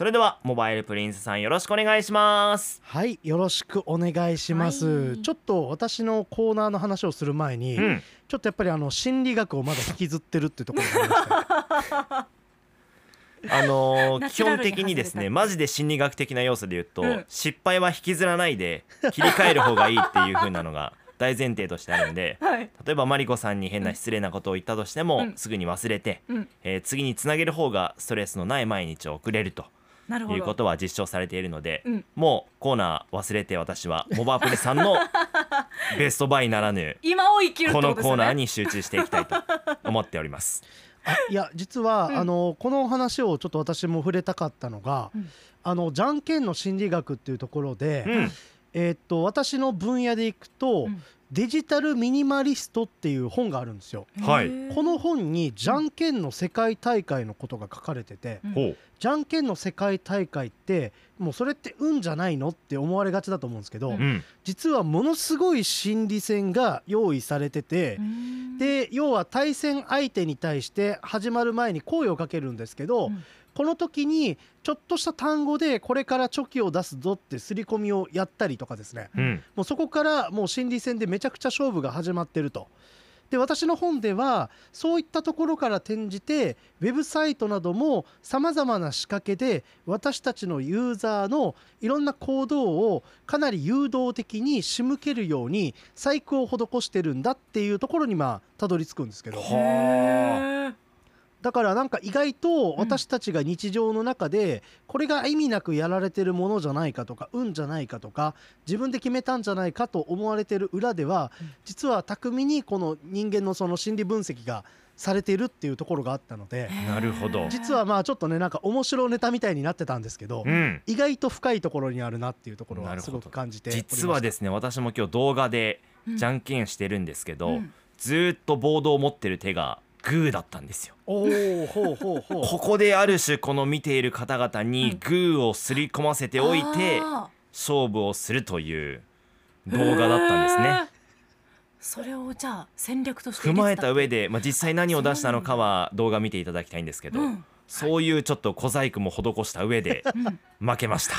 それではモバイルプリンスさんよろしくお願いします。はいよろしくお願いします、はい。ちょっと私のコーナーの話をする前に、うん。ちょっとやっぱりあの心理学をまだ引きずってるっていうところがありまして。あのーナ基本的にですねマジで心理学的な要素で言うと、うん。失敗は引きずらないで切り替える方がいいっていう風なのが 大前提としてあるんではい。例えばマリコさんに変な失礼なことを言ったとしても、うん。すぐに忘れて、うん。えー次につなげる方がストレスのない毎日を送れるということは実証されているので、うん。もうコーナー忘れて私はモバアプリさんの ベストバイならぬ今を生きるってこのコーナーに集中していきたいと思っております。あいや実は、うん。あのこの話をちょっと私も触れたかったのが、うん。あのじゃんけんの心理学っていうところで、うん。えーっと私の分野でいくと、うんデジタルミニマリストっていう本があるんですよ。はい。この本にじゃんけんの世界大会のことが書かれてて、うん。じゃんけんの世界大会ってもうそれって運じゃないのって思われがちだと思うんですけど、うんうん。実はものすごい心理戦が用意されててう、ん。で要は対戦相手に対して始まる前に声をかけるんですけど、うんこの時にちょっとした単語でこれからチョキを出すぞって刷り込みをやったりとかですね。うん。もうそこからもう心理戦でめちゃくちゃ勝負が始まってると。で私の本ではそういったところから転じてウェブサイトなどもさまざまな仕掛けで私たちのユーザーのいろんな行動をかなり誘導的に仕向けるように細工を施してるんだっていうところにまあたどり着くんですけど。はへーだからなんか意外と私たちが日常の中でこれが意味なくやられてるものじゃないかとか運じゃないかとか自分で決めたんじゃないかと思われてる裏ではうん。実は巧みにこの人間のその心理分析がされているっていうところがあったのでなるほど。実はまあちょっとねなんか面白ネタみたいになってたんですけどうん。意外と深いところにあるなっていうところなるほど。はすごく感じて実はですね私も今日動画でうん。じゃんけんしてるんですけど、うん。ずーっとボードを持ってる手がグーだったんですよ。おおほうほうほう。ここである種この見ている方々にグーをすり込ませておいてあ勝負をするという動画だったんですね。それをじゃあ戦略として踏まえた上でで、まあ、実際何を出したのかは動画見ていただきたいんですけど、うん。そういうちょっと小細工も施した上でうん。負けました。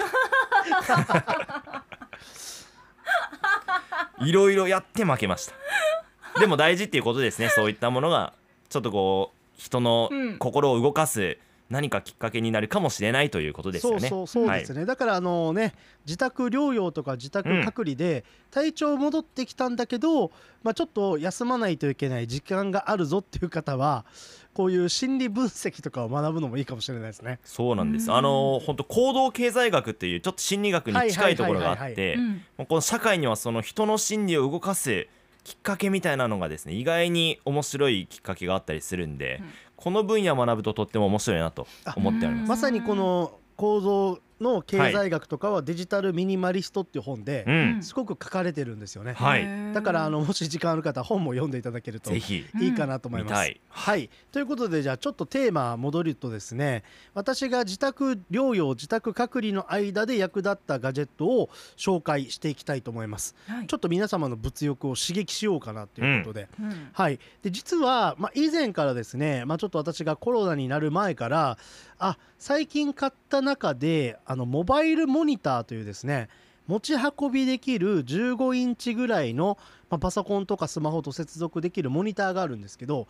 いろいろやって負けました。でも大事っていうことですね。そういったものがちょっとこう人のうん。心を動かす何かきっかけになるかもしれないということですよね。そうそうそうですね、だからあのね自宅療養とか自宅隔離で体調戻ってきたんだけど、まあ、ちょっと休まないといけない時間があるぞっていう方はこういう心理分析とかを学ぶのもいいかもしれないですね。そうなんです。うん。あの本当行動経済学っていうちょっと心理学に近いところがあはいはいはいはいってうん。この社会にはその人の心理を動かすきっかけみたいなのがですね意外に面白いきっかけがあったりするんで、うんこの分野を学ぶととっても面白いなと思っております。まさにこの構造の経済学とかはデジタルミニマリストっていう本でうん、すごく書かれてるんですよね。はい。だからあのもし時間ある方は本も読んでいただけるとぜひ。いいかなと思います。い。はい。ということでじゃあちょっとテーマ戻るとですね私が自宅療養自宅隔離の間で役立ったガジェットを紹介していきたいと思います。はい。ちょっと皆様の物欲を刺激しようかなということで。うん。はい、で実は、まあ、以前からですね、まあ、ちょっと私がコロナになる前からあ最近買った中であのモバイルモニターというですね持ち運びできる15インチぐらいの、まあ、パソコンとかスマホと接続できるモニターがあるんですけど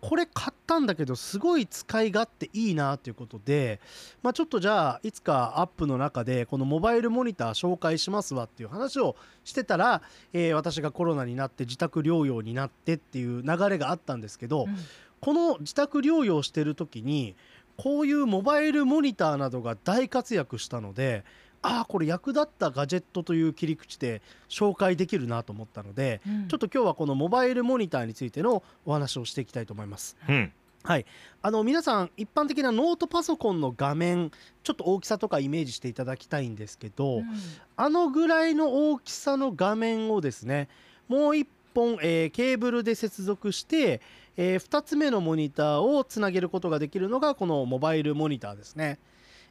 これ買ったんだけどすごい使い勝手いいなということで、まあ、ちょっとじゃあいつかアップの中でこのモバイルモニター紹介しますわっていう話をしてたら、えー私がコロナになって自宅療養になってっていう流れがあったんですけど、うん。この自宅療養してる時にこういうモバイルモニターなどが大活躍したのでああこれ役立ったガジェットという切り口で紹介できるなと思ったので、うん。ちょっと今日はこのモバイルモニターについてのお話をしていきたいと思います。うん。はい、あの皆さん一般的なノートパソコンの画面ちょっと大きさとかイメージしていただきたいんですけど、うん。あのぐらいの大きさの画面をですねもう一本、えーケーブルで接続して、え2つ目のモニターをつなげることができるのがこのモバイルモニターですね。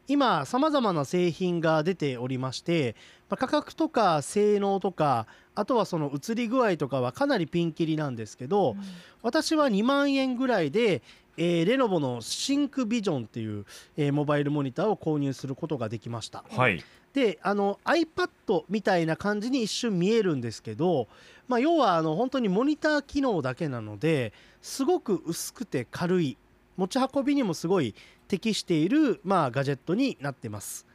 今さまざまな製品が出ておりまして、まあ価格とか性能とかあとはその映り具合とかはかなりピンキリなんですけど、私は2万円ぐらいでえーレノボのシンクビジョンっていう、えーモバイルモニターを購入することができました。はいであの iPad みたいな感じに一瞬見えるんですけど、まあ、要はあの本当にモニター機能だけなのですごく薄くて軽い持ち運びにもすごい適している、まあ、ガジェットになってます。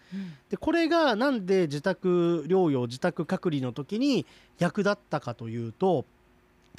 でこれがなんで自宅療養自宅隔離の時に役立ったかというと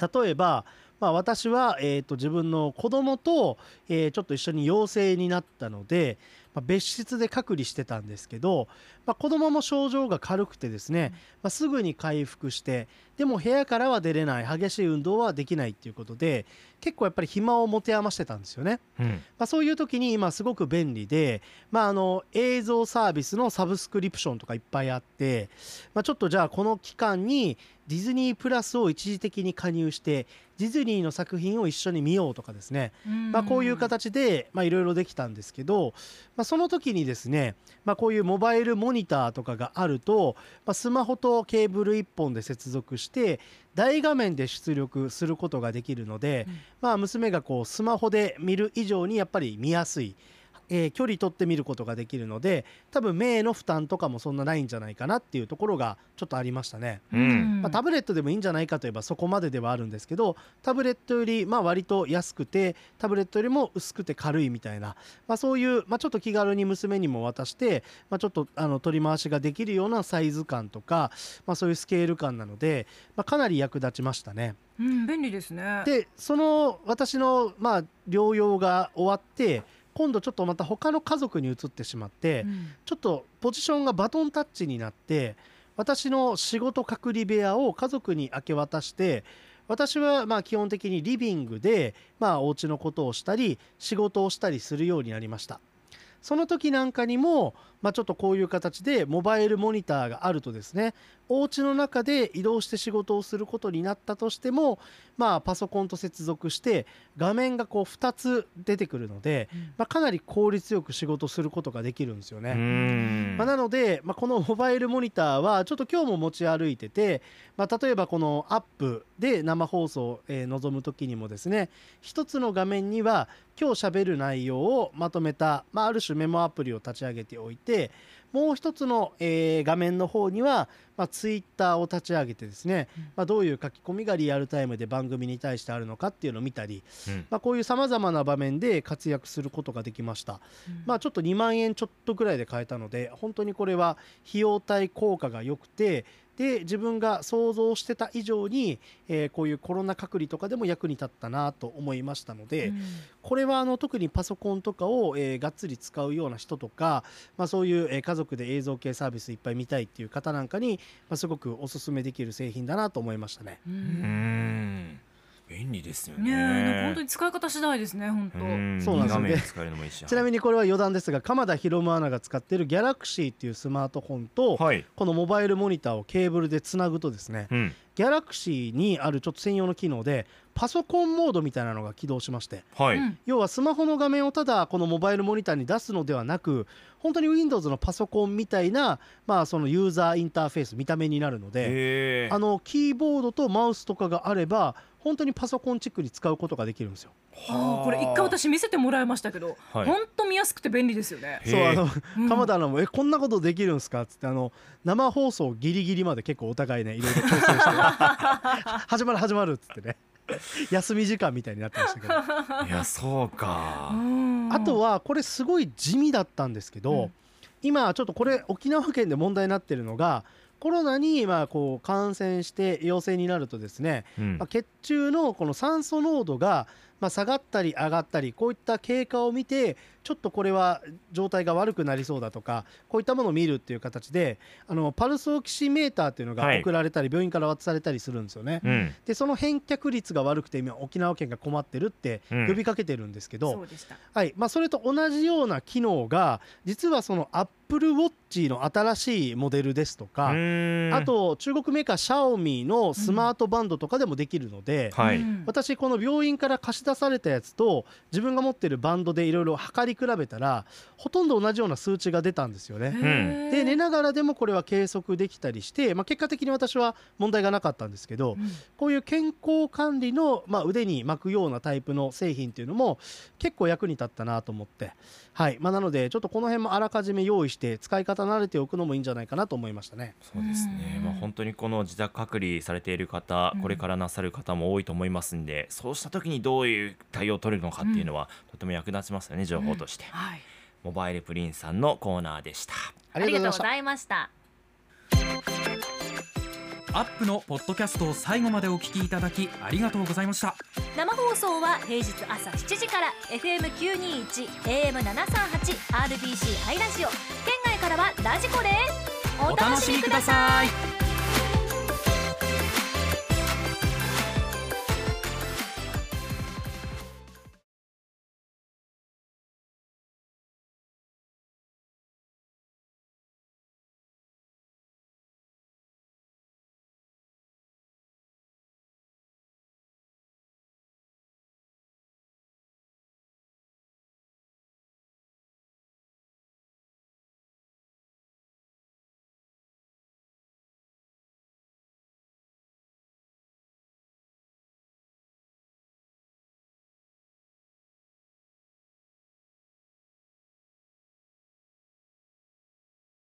例えば、まあ、私は、えー、と自分の子供と、えーちょっと一緒に陽性になったので、まあ、別室で隔離してたんですけど、まあ、子供も症状が軽くてですね、まあ、すぐに回復してでも部屋からは出れない激しい運動はできないっていうことで結構やっぱり暇を持て余してたんですよね。うん。まあ、そういう時に今すごく便利で、まあ、あの映像サービスのサブスクリプションとかいっぱいあって、まあ、ちょっとじゃあこの期間にディズニープラスを一時的に加入してディズニーの作品を一緒に見ようとかですね、まあ、こういう形でまあいろいろできたんですけど、まあ、その時にですね、まあ、こういうモバイルモニターとかがあると、まあ、スマホとケーブル1本で接続して大画面で出力することができるので、うん。まあ、娘がこうスマホで見る以上にやっぱり見やすい、えー距離取って見ることができるので多分目への負担とかもそんなないんじゃないかなっていうところがちょっとありましたね。うんまあ、タブレットでもいいんじゃないかといえばそこまでではあるんですけどタブレットよりまあ割と安くてタブレットよりも薄くて軽いみたいな、まあ、そういう、まあ、ちょっと気軽に娘にも渡して、まあ、ちょっとあの取り回しができるようなサイズ感とか、まあ、そういうスケール感なので、まあ、かなり役立ちましたね。うん便利ですねでその私のまあ療養が終わって今度ちょっとまた他の家族に移ってしまって、うん。ちょっとポジションがバトンタッチになって私の仕事隔離部屋を家族に明け渡して私はまあ基本的にリビングでまあお家のことをしたり仕事をしたりするようになりました。その時なんかにも、まあ、ちょっとこういう形でモバイルモニターがあるとですねお家の中で移動して仕事をすることになったとしても、まあ、パソコンと接続して画面がこう2つ出てくるので、うんまあ、かなり効率よく仕事することができるんですよね。うんまあ、なので、まあ、このモバイルモニターはちょっと今日も持ち歩いてて、まあ、例えばこのアップで生放送を、えー望む時にもですね一つの画面には今日喋る内容をまとめた、まあ、ある種メモアプリを立ち上げておいてってもう一つの、えー画面の方には、まあ、ツイッターを立ち上げてですね、うん。まあ、どういう書き込みがリアルタイムで番組に対してあるのかっていうのを見たり、うん。まあ、こういうさまざまな場面で活躍することができました。うん。まあちょっと2万円ちょっとぐらいで買えたので本当にこれは費用対効果が良くてで自分が想像してた以上に、えーこういうコロナ隔離とかでも役に立ったなと思いましたので、うん。これはあの特にパソコンとかを、えーがっつり使うような人とか、まあ、そういう、えー家族で映像系サービスいっぱい見たいっていう方なんかに、まあ、すごくおすすめできる製品だなと思いましたね。ううん。ん便利ですよね。ね本当に使い方次第ですね本当。うん。そうなんですよね。いい画面使えるのもいいし。ちなみにこれは余談ですが鎌田博夢アナが使っている Galaxy っていうスマートフォンと、はい。このモバイルモニターをケーブルでつなぐとですねうんギャラクシーにあるちょっと専用の機能でパソコンモードみたいなのが起動しましてはい。うん。要はスマホの画面をただこのモバイルモニターに出すのではなく本当に Windows のパソコンみたいな、まあ、そのユーザーインターフェース見た目になるのであのキーボードとマウスとかがあれば本当にパソコンチックに使うことができるんですよ。あーこれ一回私見せてもらいましたけどはい。本当見やすくて便利ですよね。そうあのうん。鎌田アナも「えこんなことできるんすか?」っつってあの生放送ギリギリまで結構お互いねいろいろ調整して。始まる始まるっつってね。休み時間みたいになってましたけど。いやそうか。うん。あとはこれすごい地味だったんですけど、うん。今ちょっとこれ沖縄県で問題になってるのがコロナにまあこう感染して陽性になるとですね、うん。まあ、血中のこの酸素濃度がまあ下がったり上がったりこういった経過を見てちょっとこれは状態が悪くなりそうだとかこういったものを見るっていう形であのパルスオキシメーターっていうのがはい。送られたり、病院から渡されたりするんですよね。うん。でその返却率が悪くて今沖縄県が困ってるってうん。呼びかけてるんですけど、そうでした。はい。まあ、それと同じような機能が実はその Apple Watch の新しいモデルですとか、うん。あと中国メーカーシャオミのスマートバンドとかでもできるので、はい。うん。私この病院から貸し出されたやつと自分が持ってるバンドでいろいろ測り比べたらほとんど同じような数値が出たんですよね。で寝ながらでもこれは計測できたりして、まあ、結果的に私は問題がなかったんですけど、うん。こういう健康管理の、まあ、腕に巻くようなタイプの製品っていうのも結構役に立ったなと思って、はい。まあ、なのでちょっとこの辺もあらかじめ用意して使い方慣れておくのもいいんじゃないかなと思いましたね。そうですね、うん。まあ、本当にこの自宅隔離されている方、うん。これからなさる方も多いと思いますんでそうした時にどういう対応を取るのかっていうのは、とても役立ちますよね情報として、はい。モバイルプリンさんのコーナーでした。ありがとうございました。いました。アップのポッドキャストを最後までお聞きいただきありがとうございました。生放送は平日朝7時から FM921 AM738 RBC ハイラジオ。県外からはラジコですお楽しみください